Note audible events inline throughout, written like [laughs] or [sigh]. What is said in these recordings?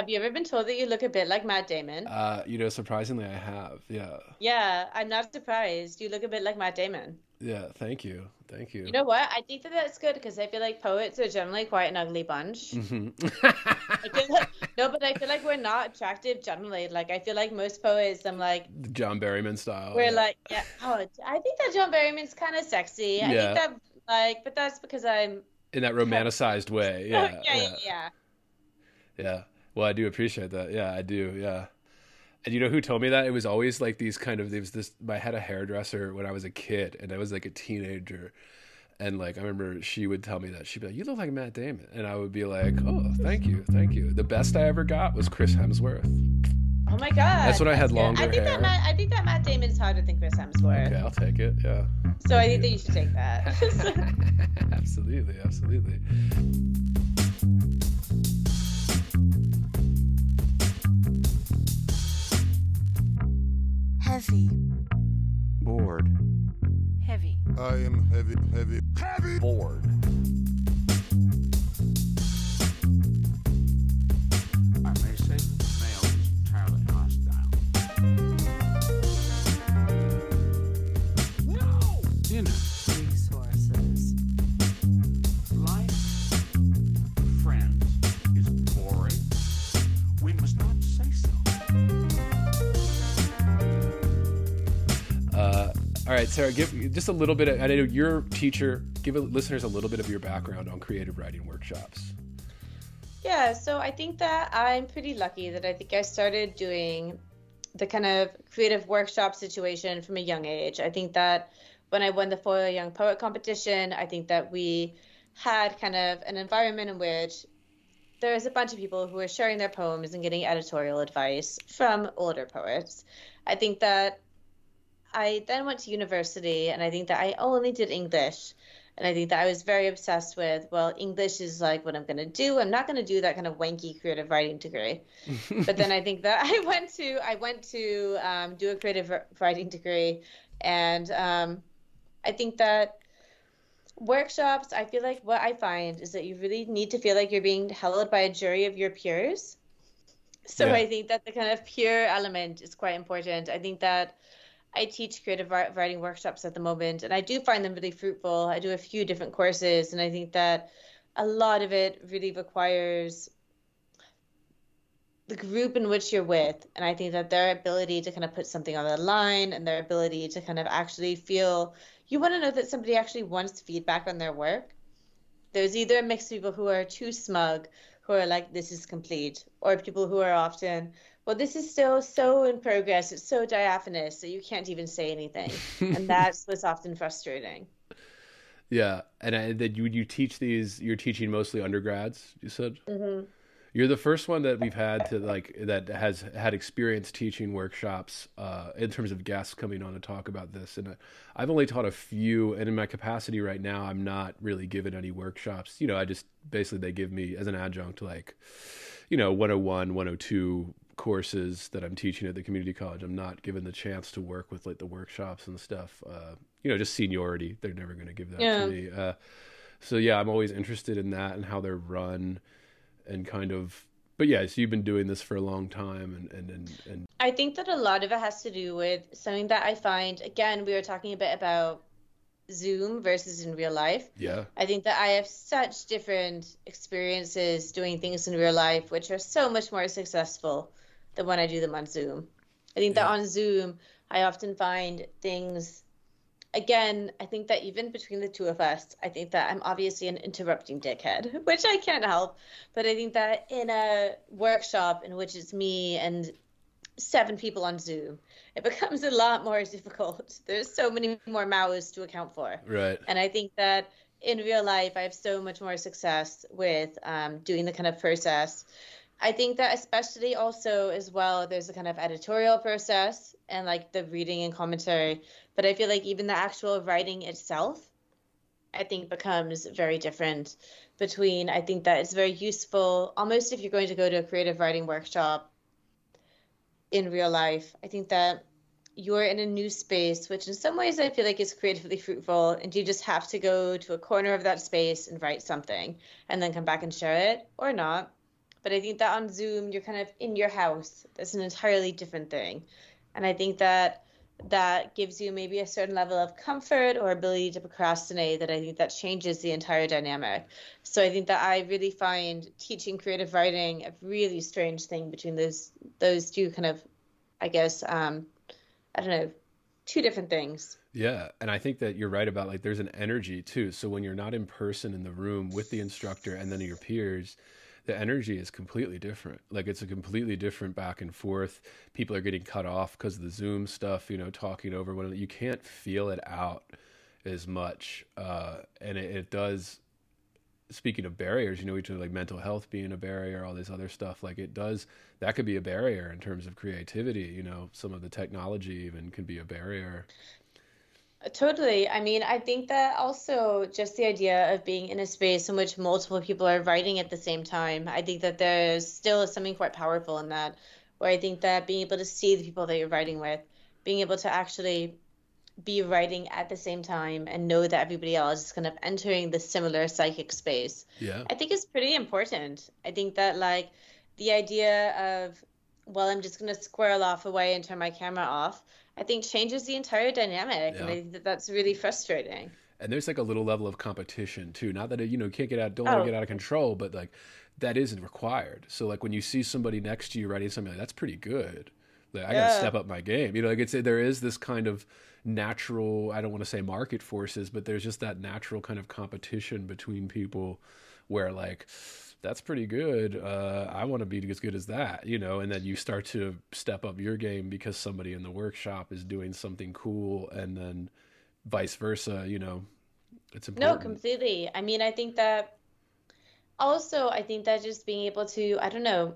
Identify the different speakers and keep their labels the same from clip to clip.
Speaker 1: Have you ever been told that you look a bit like Matt Damon?
Speaker 2: Uh, you know, surprisingly, I have. Yeah.
Speaker 1: Yeah, I'm not surprised. You look a bit like Matt Damon.
Speaker 2: Yeah. Thank you. Thank you.
Speaker 1: You know what? I think that that's good because I feel like poets are generally quite an ugly bunch.
Speaker 2: Mhm.
Speaker 1: Like, no, but I feel like we're not attractive generally. Like I feel like most poets, I'm like,
Speaker 2: John Berryman style.
Speaker 1: we're
Speaker 2: yeah.
Speaker 1: like, yeah. Oh, I think that John Berryman's kind of sexy. I
Speaker 2: Yeah.
Speaker 1: think that like, but that's because I'm.
Speaker 2: in that romanticized way. [laughs] Yeah.
Speaker 1: yeah, yeah, yeah.
Speaker 2: Yeah. Well, I do appreciate that. Yeah, I do. Yeah. And you know who told me that? It was always like these kind of there was this I had a hairdresser when I was a kid and I was like a teenager. And like I remember she would tell me that. She'd be like, You look like Matt Damon and I would be like, Oh, thank you, thank you. The best I ever got was Chris Hemsworth.
Speaker 1: Oh my god.
Speaker 2: That's when I had
Speaker 1: good.
Speaker 2: longer
Speaker 1: I think
Speaker 2: hair.
Speaker 1: that Matt, I think that Matt Damon's hotter than Chris Hemsworth.
Speaker 2: Okay, I'll take it. Yeah.
Speaker 1: So I think that you should take that. [laughs]
Speaker 2: absolutely, absolutely.
Speaker 3: Heavy.
Speaker 4: Bored.
Speaker 3: Heavy.
Speaker 5: I am heavy, heavy, heavy.
Speaker 4: Bored.
Speaker 6: I may say that male is entirely hostile. No! Dinner,
Speaker 2: all right, Sarah, give just a little bit. Of, I know you're teacher. Give listeners a little bit of your background on creative writing workshops.
Speaker 1: Yeah, so I think that I'm pretty lucky that I think I started doing the kind of creative workshop situation from a young age. I think that when I won the Foyle Young Poet competition, I think that we had kind of an environment in which there was a bunch of people who were sharing their poems and getting editorial advice from older poets. I think that I then went to university and I think that I only did English. And I think that I was very obsessed with, well, English is like what I'm going to do. I'm not going to do that kind of wanky creative writing degree. [laughs] but then I think that I went to I went to um, do a creative writing degree, and um, I think that workshops. I feel like what I find is that you really need to feel like you're being held by a jury of your peers. So
Speaker 2: Yeah.
Speaker 1: I think that the kind of peer element is quite important. I think that I teach creative art- writing workshops at the moment, and I do find them really fruitful. I do a few different courses, and I think that a lot of it really requires the group in which you're with. And I think that their ability to kind of put something on the line and their ability to kind of actually feel you want to know that somebody actually wants feedback on their work. There's either a mix of people who are too smug, who are like, this is complete, or people who are often, well, this is still so in progress, it's so diaphanous that you can't even say anything. [laughs] and that's what's often frustrating.
Speaker 2: Yeah, and I, that you you teach these. You're teaching mostly undergrads. You said
Speaker 1: hmm
Speaker 2: you're the first one that we've had to like that has had experience teaching workshops uh, in terms of guests coming on to talk about this. And uh, I've only taught a few, and in my capacity right now, I'm not really given any workshops. You know, I just basically they give me as an adjunct like, you know, 101, 102 courses that I'm teaching at the community college. I'm not given the chance to work with like the workshops and stuff. Uh, you know, just seniority. They're never going to give that
Speaker 1: Yeah.
Speaker 2: to me. Uh, so yeah, I'm always interested in that and how they're run, and kind of. But yeah, so you've been doing this for a long time, and and and, and
Speaker 1: I think that a lot of it has to do with something that I find, again, we were talking a bit about Zoom versus in real life.
Speaker 2: yeah,
Speaker 1: I think that I have such different experiences doing things in real life, which are so much more successful than when I do them on Zoom. I think that on Zoom, I often find things. Again, I think that even between the two of us, I think that I'm obviously an interrupting dickhead, [laughs] which I can't help. But I think that in a workshop in which it's me and seven people on Zoom, it [laughs] becomes a lot more [laughs] difficult. There's so many more mouths to account for.
Speaker 2: right,
Speaker 1: And I think that in real life, I have so much more success with um, doing the kind of process. I think that especially also as well, there's a kind of editorial process and like the reading and commentary. But I feel like even the actual writing itself, I think becomes very different between, I think that it's very useful, almost if you're going to go to a creative writing workshop in real life. I think that you're in a new space, which in some ways I feel like is creatively fruitful, and you just have to go to a corner of that space and write something and then come back and share it or not. But I think that on Zoom, you're kind of in your house. That's an entirely different thing. And I think that that gives you maybe a certain level of comfort or ability to procrastinate that I think that changes the entire dynamic. So I think that I really find teaching creative writing a really strange thing between those those two kind of I guess um I don't know, two different things.
Speaker 2: Yeah, and I think that you're right about like there's an energy too. So when you're not in person in the room with the instructor and then your peers, the energy is completely different. Like it's a completely different back and forth. People are getting cut off because of the Zoom stuff, you know, talking over one another. You can't feel it out as much. Uh, and it, it does, speaking of barriers, you know, each talk like mental health being a barrier, all this other stuff. Like it does, that could be a barrier in terms of creativity. You know, some of the technology even can be a barrier.
Speaker 1: Totally. I mean, I think that also just the idea of being in a space in which multiple people are writing at the same time, I think that there's still something quite powerful in that, where I think that being able to see the people that you're writing with, being able to actually be writing at the same time and know that everybody else is kind of entering the similar psychic space,
Speaker 2: Yeah.
Speaker 1: I think is pretty important. I think that like the idea of, well, I'm just going to squirrel off away and turn my camera off, I think changes the entire dynamic. And I think that that's really frustrating.
Speaker 2: and there's like a little level of competition too not that it you know can't get out don't let it
Speaker 1: Oh.
Speaker 2: get out of control but like that isn't required so like when you see somebody next to you writing something like that's pretty good like i gotta
Speaker 1: Yeah.
Speaker 2: step up my game you know like it's there is this kind of natural i don't want to say market forces but there's just that natural kind of competition between people where like that's pretty good uh, i want to be as good as that you know and then you start to step up your game because somebody in the workshop is doing something cool and then vice versa you know it's
Speaker 1: No, completely. I mean, I think that also, I think that just being able to, I don't know,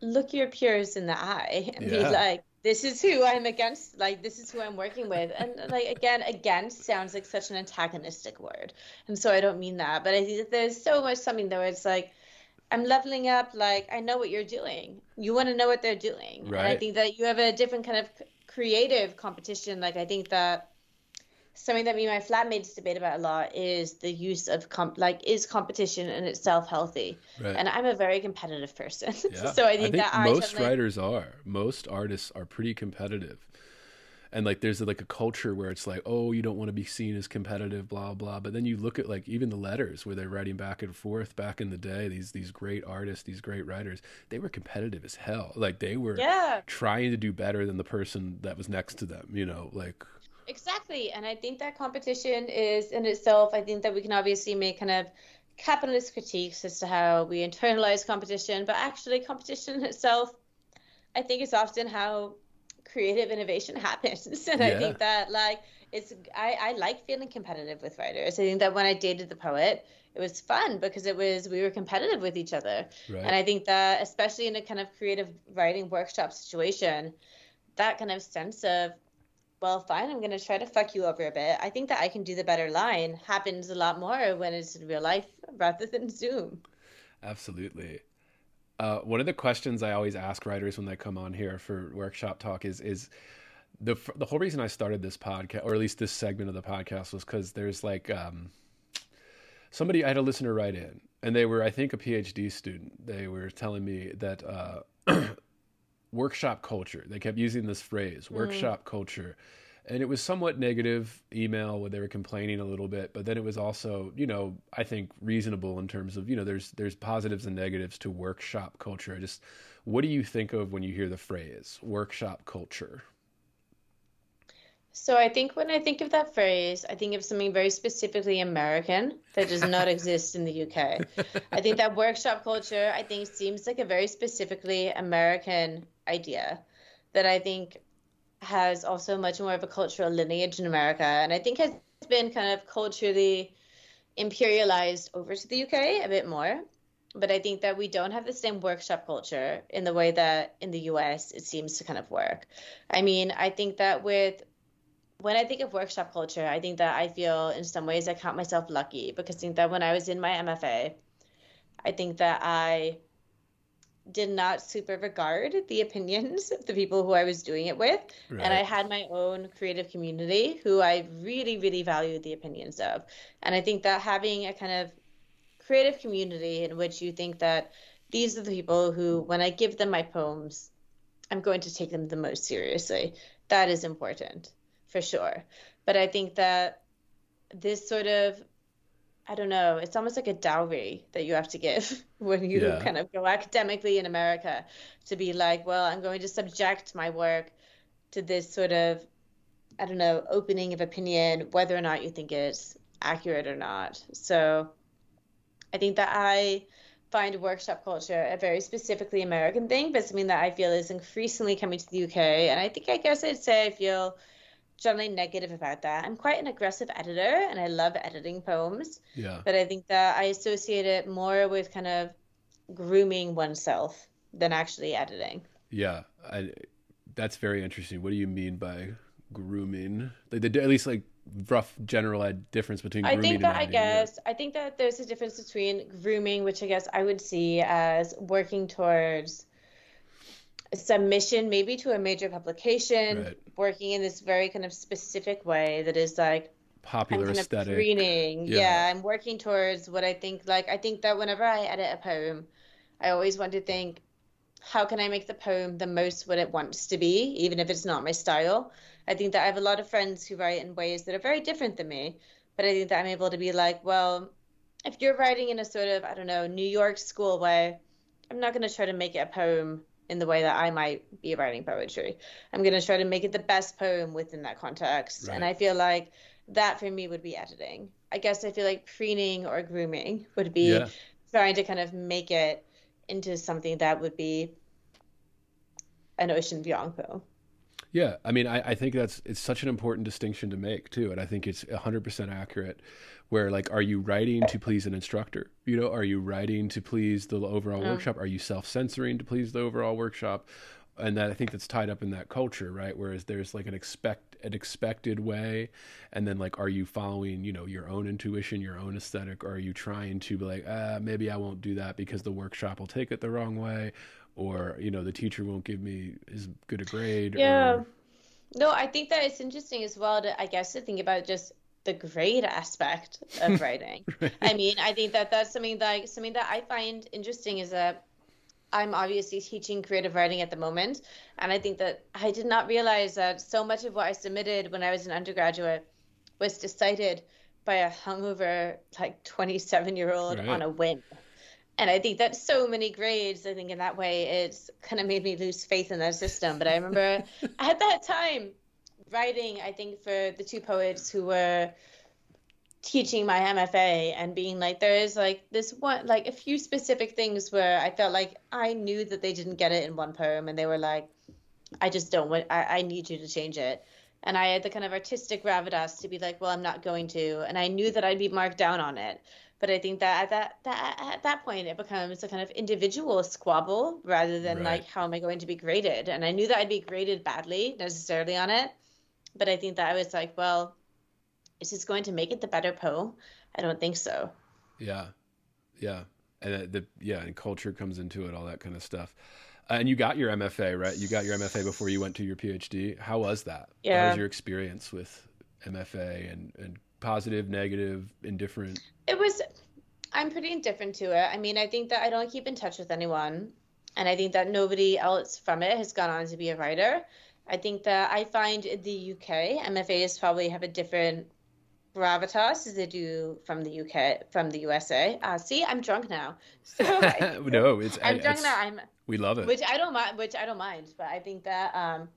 Speaker 1: look your peers in the eye and be like, this is who I'm against, like, this is who I'm working with. And, like, again, against sounds like such an antagonistic word. And so I don't mean that. But I think that there's so much something there where it's like, I'm leveling up, like, I know what you're doing. You want to know what they're doing. And I think that you have a different kind of creative competition. Like, I think that something that me and my flatmates debate about a lot is the use of comp like is competition in itself healthy
Speaker 2: Right.
Speaker 1: and i'm a very competitive person [laughs]
Speaker 2: Yeah.
Speaker 1: so i think, that i
Speaker 2: most
Speaker 1: definitely-
Speaker 2: writers are. Most artists are pretty competitive. And like there's like a culture where it's like, oh, you don't want to be seen as competitive, blah blah. But then you look at like even the letters where they're writing back and forth back in the day. These these great artists, these great writers, they were competitive as hell. Like they were
Speaker 1: yeah
Speaker 2: trying to do better than the person that was next to them. You know, like
Speaker 1: exactly and i think that competition is in itself i think that we can obviously make kind of capitalist critiques as to how we internalize competition but actually competition [laughs] itself i think is often how creative innovation [laughs] happens. [laughs] And i think that like it's I, I like feeling competitive with writers. I think that when i dated the poet it was fun because it was we were competitive with each other.
Speaker 2: Right.
Speaker 1: and i think that especially in a kind of creative writing workshop situation that kind of sense of well fine i'm going to try to fuck you over a bit. I think that i can do the better line happens a lot more when it's in real life rather than zoom.
Speaker 2: Absolutely. Uh, one of the questions I always ask writers when they come on here for workshop talk is is the the whole reason I started this podcast, or at least this segment of the podcast, was because there's like um, somebody I had a listener write in, and they were I think a PhD student. They were telling me that uh, [clears throat] workshop culture. They kept using this phrase, workshop culture. And it was somewhat negative email where they were complaining a little bit, but then it was also, you know, I think reasonable in terms of, you know, there's there's positives and negatives to workshop culture. I Just what do you think of when you hear the phrase workshop culture?
Speaker 1: so i think when i think of that phrase i think of something very specifically american that does not [laughs] exist in the uk i think that workshop culture i think seems like a very specifically american idea that i think has also much more of a cultural lineage in America, and I think has been kind of culturally imperialized over to the UK a bit more. But I think that we don't have the same workshop culture in the way that in the US it seems to kind of work. I mean, I think that with when I think of workshop culture, I think that I feel in some ways I count myself lucky because I think that when I was in my MFA, I think that I did not super regard the opinions of the people who I was doing it with. And I had my own creative community who I really, really valued the opinions of. And I think that having a kind of creative community in which you think that these are the people who, when I give them my poems, I'm going to take them the most seriously. That is important for sure. But I think that this sort of I don't know, it's almost like a dowry that you have to give [laughs] when you
Speaker 2: Yeah.
Speaker 1: kind of go academically in America to be like, well, I'm going to subject my work to this sort of I don't know, opening of opinion, whether or not you think it's accurate or not. So I think that I find workshop culture a very specifically American thing, but something that I feel is increasingly coming to the UK. And I think I guess I'd say I feel generally negative about that. I'm quite an aggressive editor and I love editing poems,
Speaker 2: Yeah.
Speaker 1: but I think that I associate it more with kind of grooming oneself than actually editing.
Speaker 2: Yeah. I, that's very interesting. What do you mean by grooming? Like the at least like rough general ed- difference between
Speaker 1: I
Speaker 2: grooming
Speaker 1: think that I
Speaker 2: and editing. yeah.
Speaker 1: guess I think that there's a difference between grooming, which I guess I would see as working towards submission, maybe to a major publication,
Speaker 2: Right.
Speaker 1: working in this very kind of specific way that is like
Speaker 2: popular
Speaker 1: kind
Speaker 2: aesthetic.
Speaker 1: of preening.
Speaker 2: Yeah.
Speaker 1: Yeah. I'm working towards what I think. Like I think that whenever I edit a poem, I always want to think, how can I make the poem the most what it wants to be, even if it's not my style. I think that I have a lot of friends who write in ways that are very different than me, but I think that I'm able to be like, well, if you're writing in a sort of I don't know New York school way, I'm not going to try to make it a poem in the way that I might be writing poetry. I'm going to try to make it the best poem within that context. And I feel like that for me would be editing. I guess I feel like preening or grooming would be
Speaker 2: Yeah.
Speaker 1: trying to kind of make it into something that would be an Ocean Vuong poem.
Speaker 2: Yeah, I mean, I, I think that's it's such an important distinction to make too, and I think it's hundred percent accurate. Where like, are you writing to please an instructor? You know, are you writing to please the overall workshop? Are you self-censoring to please the overall workshop? And that I think that's tied up in that culture, right? Whereas there's like an expect an expected way, and then like, are you following you know your own intuition, your own aesthetic? Or are you trying to be like, ah, maybe I won't do that because the workshop will take it the wrong way, or you know the teacher won't give me as good a grade.
Speaker 1: Yeah.
Speaker 2: Or,
Speaker 1: No, I think that it's interesting as well to, I guess, to think about just the grade aspect of [laughs] writing. I mean, I think that that's something that something that I find interesting is that I'm obviously teaching creative writing at the moment, and I think that I did not realize that so much of what I submitted when I was an undergraduate was decided by a hungover like 27 year old
Speaker 2: Right.
Speaker 1: on a whim. And I think that so many grades, I think in that way, it's kind of made me lose faith in that system. But I remember [laughs] at that time writing, I think, for the two poets who were teaching my MFA and being like, there is like this one, like a few specific things where I felt like I knew that they didn't get it in one poem and they were like, I just don't want, I, I need you to change it. And I had the kind of artistic gravitas to be like, well, I'm not going to. And I knew that I'd be marked down on it. But I think that at that, that at that point it becomes a kind of individual squabble rather than
Speaker 2: Right.
Speaker 1: like how am I going to be graded? And I knew that I'd be graded badly necessarily on it, but I think that I was like, well, is this going to make it the better poem? I don't think so.
Speaker 2: Yeah, yeah, and uh, the yeah, and culture comes into it, all that kind of stuff. And you got your MFA, right? You got your MFA before you went to your PhD. How was that? How
Speaker 1: Yeah.
Speaker 2: was your experience with MFA and and positive, negative, indifferent?
Speaker 1: It was, I'm pretty indifferent to it. I mean, I think that I don't keep in touch with anyone, and I think that nobody else from it has gone on to be a writer. I think that I find in the UK, MFAs probably have a different gravitas as they do from the UK, from the USA. Uh, see, I'm drunk now. [laughs] So I- [laughs]
Speaker 2: no, it's
Speaker 1: I'm
Speaker 2: I-
Speaker 1: drunk
Speaker 2: it's-
Speaker 1: now. I'm
Speaker 2: We love it.
Speaker 1: which I don't mind. Which I don't mind, but I think that um,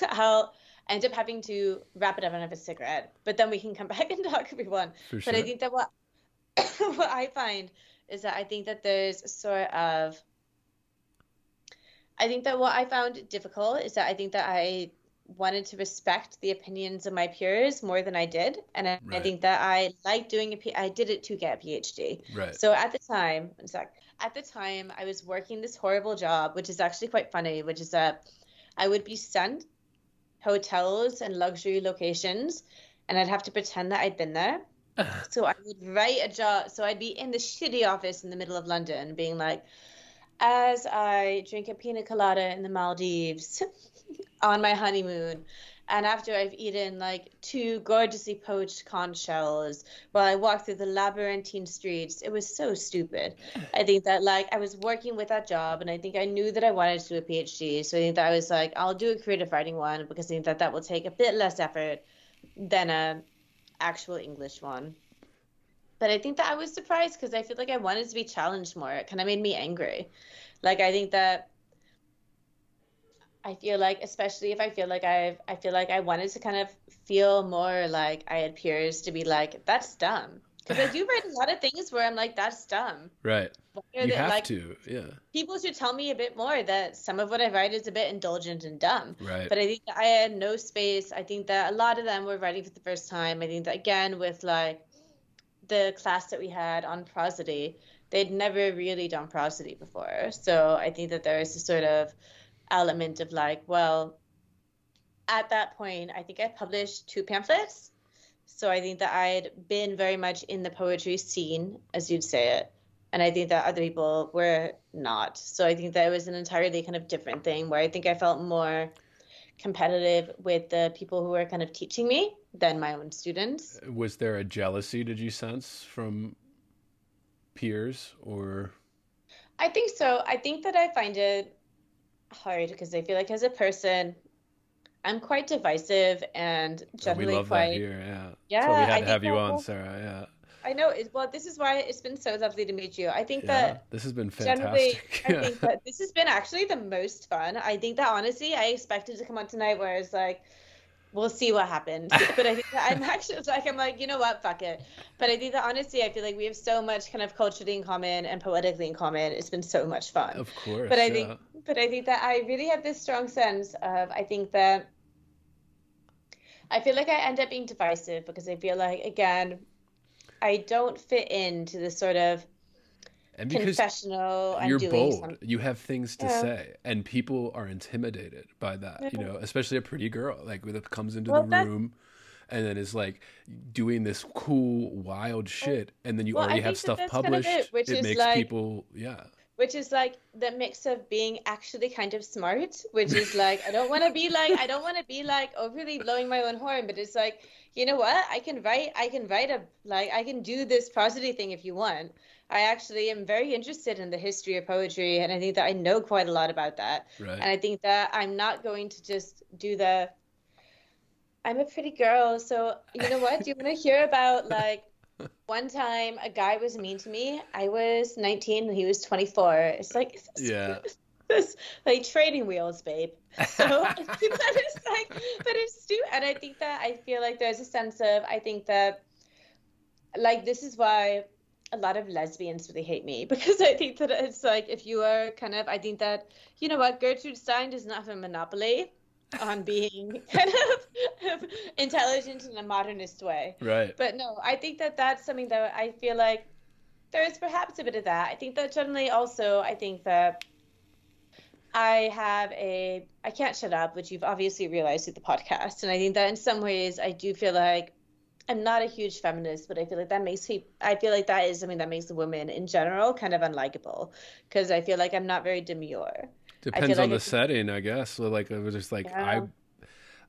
Speaker 1: [laughs] I'll end up having to wrap it up and have a cigarette. But then we can come back and talk if we want.
Speaker 2: For
Speaker 1: But I think that what [coughs] what I find is that I think that there's sort of I think that what I found difficult is that I think that I wanted to respect the opinions of my peers more than I did, and I, I think that I like doing a P- I did it to get a PhD.
Speaker 2: Right.
Speaker 1: So at the time, sec. At the time, I was working this horrible job, which is actually quite funny, which is that I would be sent hotels and luxury locations, and I'd have to pretend that I'd been there. [laughs] so I would write a job. So I'd be in the shitty office in the middle of London, being like, as I drink a pina colada in the Maldives, on my honeymoon. And after I've eaten like two gorgeously poached conch shells while I walked through the labyrinthine streets, it was so stupid. I think that like I was working with that job and I think I knew that I wanted to do a PhD. So I think that I was like, I'll do a creative writing one because I think that that will take a bit less effort than a actual English one. But I think that I was surprised because I feel like I wanted to be challenged more. It kind of made me angry. Like I think that I feel like, especially if I feel like I've, I feel like I wanted to kind of feel more like I had peers to be like, that's dumb. Because I do write a lot of things where I'm like, that's dumb.
Speaker 2: Right. You
Speaker 1: they-
Speaker 2: have
Speaker 1: like,
Speaker 2: to. Yeah.
Speaker 1: People should tell me a bit more that some of what I write is a bit indulgent and dumb.
Speaker 2: Right.
Speaker 1: But I think I had no space. I think that a lot of them were writing for the first time. I think that again with like the class that we had on prosody, they'd never really done prosody before. So I think that there is a sort of element of like, well, at that point, I think I published two pamphlets. So I think that I'd been very much in the poetry scene, as you'd say it. And I think that other people were not. So I think that it was an entirely kind of different thing where I think I felt more competitive with the people who were kind of teaching me than my own students.
Speaker 2: Was there a jealousy? Did you sense from peers or?
Speaker 1: I think so. I think that I find it hard because I feel like as a person, I'm quite divisive and
Speaker 2: Oh, we
Speaker 1: generally
Speaker 2: love
Speaker 1: quite.
Speaker 2: that here. Yeah.
Speaker 1: Yeah,
Speaker 2: That's why we
Speaker 1: I
Speaker 2: to have you on, Sarah. Yeah.
Speaker 1: I know. It, well, this is why it's been so lovely to meet you. I think
Speaker 2: Yeah.
Speaker 1: that
Speaker 2: This has been
Speaker 1: generally,
Speaker 2: fantastic.
Speaker 1: I [laughs] think that this has been actually the most fun. I think that honestly, I expected to come on tonight where it's like, we'll see what happens. [laughs] But I think that I'm actually like, I'm like, you know what, fuck it. But I think that honestly, I feel like we have so much kind of culturally in common and poetically in common. It's been so much fun.
Speaker 2: Of course.
Speaker 1: but I
Speaker 2: yeah.
Speaker 1: think, but I think that I really have this strong sense of, I think that I feel like I end up being divisive because I feel like again, I don't fit into the sort of
Speaker 2: and because
Speaker 1: confessional.
Speaker 2: You're
Speaker 1: doing
Speaker 2: bold, you have things to
Speaker 1: Yeah.
Speaker 2: say, and people are intimidated by that. You know, especially a pretty girl like that comes into
Speaker 1: Well,
Speaker 2: the
Speaker 1: that-
Speaker 2: room. And then is like doing this cool, wild shit, and then you
Speaker 1: well,
Speaker 2: already have
Speaker 1: that
Speaker 2: stuff
Speaker 1: that's kind of
Speaker 2: published.
Speaker 1: it, which is
Speaker 2: makes
Speaker 1: like-
Speaker 2: people, yeah,
Speaker 1: which is like the mix of being actually kind of smart, which is like I don't want to be like I don't want to be like overly blowing my own horn, but it's like you know what I can write I can write a like I can do this prosody thing if you want. I actually am very interested in the history of poetry, and I think that I know quite a lot about that.
Speaker 2: right.
Speaker 1: And I think that I'm not going to just do the. I'm a pretty girl, so you know what? Do you want to hear about [laughs] like one time a guy was mean to me? I was 19 and he was 24. It's like
Speaker 2: Yeah. [laughs]
Speaker 1: this like trading wheels, babe. So [laughs] that is like, but it's stu and I think that I feel like there's a sense of I think that like this is why a lot of lesbians really hate me [laughs] because I think that it's like if you are kind of I think that you know what Gertrude Stein does not have a monopoly [laughs] on being kind of intelligent in a modernist way.
Speaker 2: right.
Speaker 1: But no, I think that that's something that I feel like there is perhaps a bit of that. I think that generally also I think that I have a I can't shut up, which you've obviously realized through the podcast, and I think that in some ways I do feel like I'm not a huge feminist, but I feel like that makes me I feel like that is something that makes the women in general kind of unlikable because I feel like I'm not very demure.
Speaker 2: Depends
Speaker 1: like
Speaker 2: on the setting, I guess. So like it was just like
Speaker 1: Yeah.
Speaker 2: I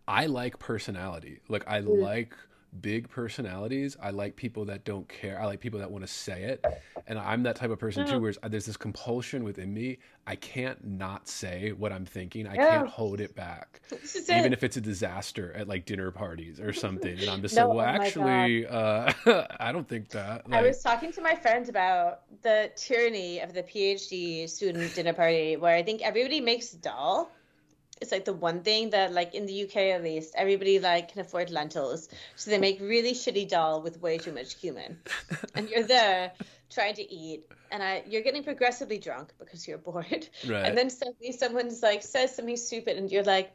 Speaker 2: I like personality. Like I
Speaker 1: Mm.
Speaker 2: like big personalities. I like people that don't care. I like people that want to say it. And I'm that type of person too where there's this compulsion within me. I can't not say what I'm thinking. I
Speaker 1: Yeah.
Speaker 2: can't hold it back. [laughs] Even
Speaker 1: it.
Speaker 2: if it's a disaster at like dinner parties or [laughs] something. And I'm just
Speaker 1: No,
Speaker 2: like, well
Speaker 1: oh
Speaker 2: actually uh [laughs] I don't think that.
Speaker 1: I was talking to my friend about the tyranny of the PhD student dinner party, where I think everybody makes dal. It's like the one thing that, like in the UK at least, everybody like can afford lentils, so they make really shitty dal with way too much cumin, and you're there trying to eat, and I, you're getting progressively drunk because you're bored,
Speaker 2: Right.
Speaker 1: and then suddenly someone's like says something stupid, and you're like.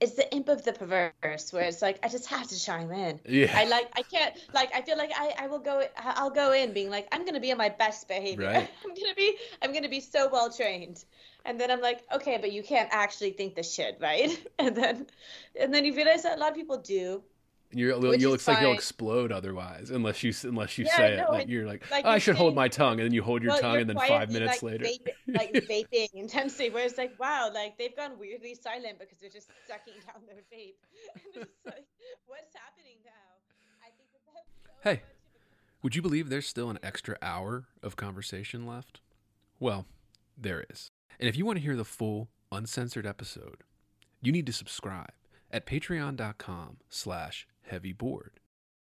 Speaker 1: It's the imp of the perverse, where it's like I just have to chime in.
Speaker 2: Yeah.
Speaker 1: I like I can't like I feel like I I will go I'll go in being like I'm gonna be on my best behavior.
Speaker 2: Right. [laughs]
Speaker 1: I'm gonna be I'm gonna be so well trained. And then I'm like, okay, but you can't actually think this shit, right? [laughs] And then and then you realize that a lot of people do.
Speaker 2: You're, you
Speaker 1: is
Speaker 2: looks like you'll explode otherwise, unless you unless you
Speaker 1: Yeah,
Speaker 2: say
Speaker 1: no,
Speaker 2: it. Like you're like,
Speaker 1: like
Speaker 2: "Oh, I
Speaker 1: you're
Speaker 2: should hold my tongue, and then you hold your
Speaker 1: Well,
Speaker 2: tongue, and then five minutes
Speaker 1: like,
Speaker 2: later,
Speaker 1: vape- like [laughs] vaping intensely, where it's like, wow, like they've gone weirdly silent because they're just sucking down their vape. [laughs] And it's like, what's happening now? I think that so
Speaker 2: Hey.
Speaker 1: much of a-
Speaker 2: Would you believe there's still an extra hour of conversation left? Well, there is. And if you want to hear the full, uncensored episode, you need to subscribe at patreon.com slash heavybored,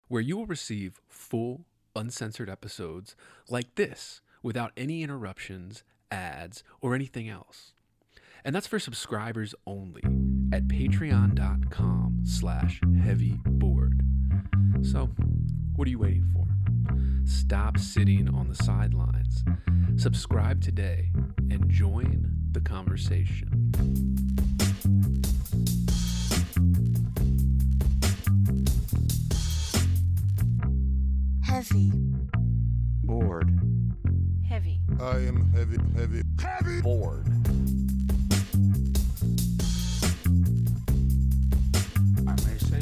Speaker 2: where you will receive full, uncensored episodes like this without any interruptions, ads, or anything else. And that's for subscribers only at patreon.com slash heavybored. So, what are you waiting for? Stop sitting on the sidelines. Subscribe today and join the conversation.
Speaker 3: Heavy.
Speaker 4: bored,
Speaker 3: Heavy.
Speaker 5: I am heavy, heavy, heavy.
Speaker 4: bored,
Speaker 6: I may say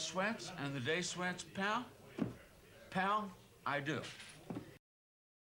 Speaker 6: sweats and the day sweats, pal? Pal, I do.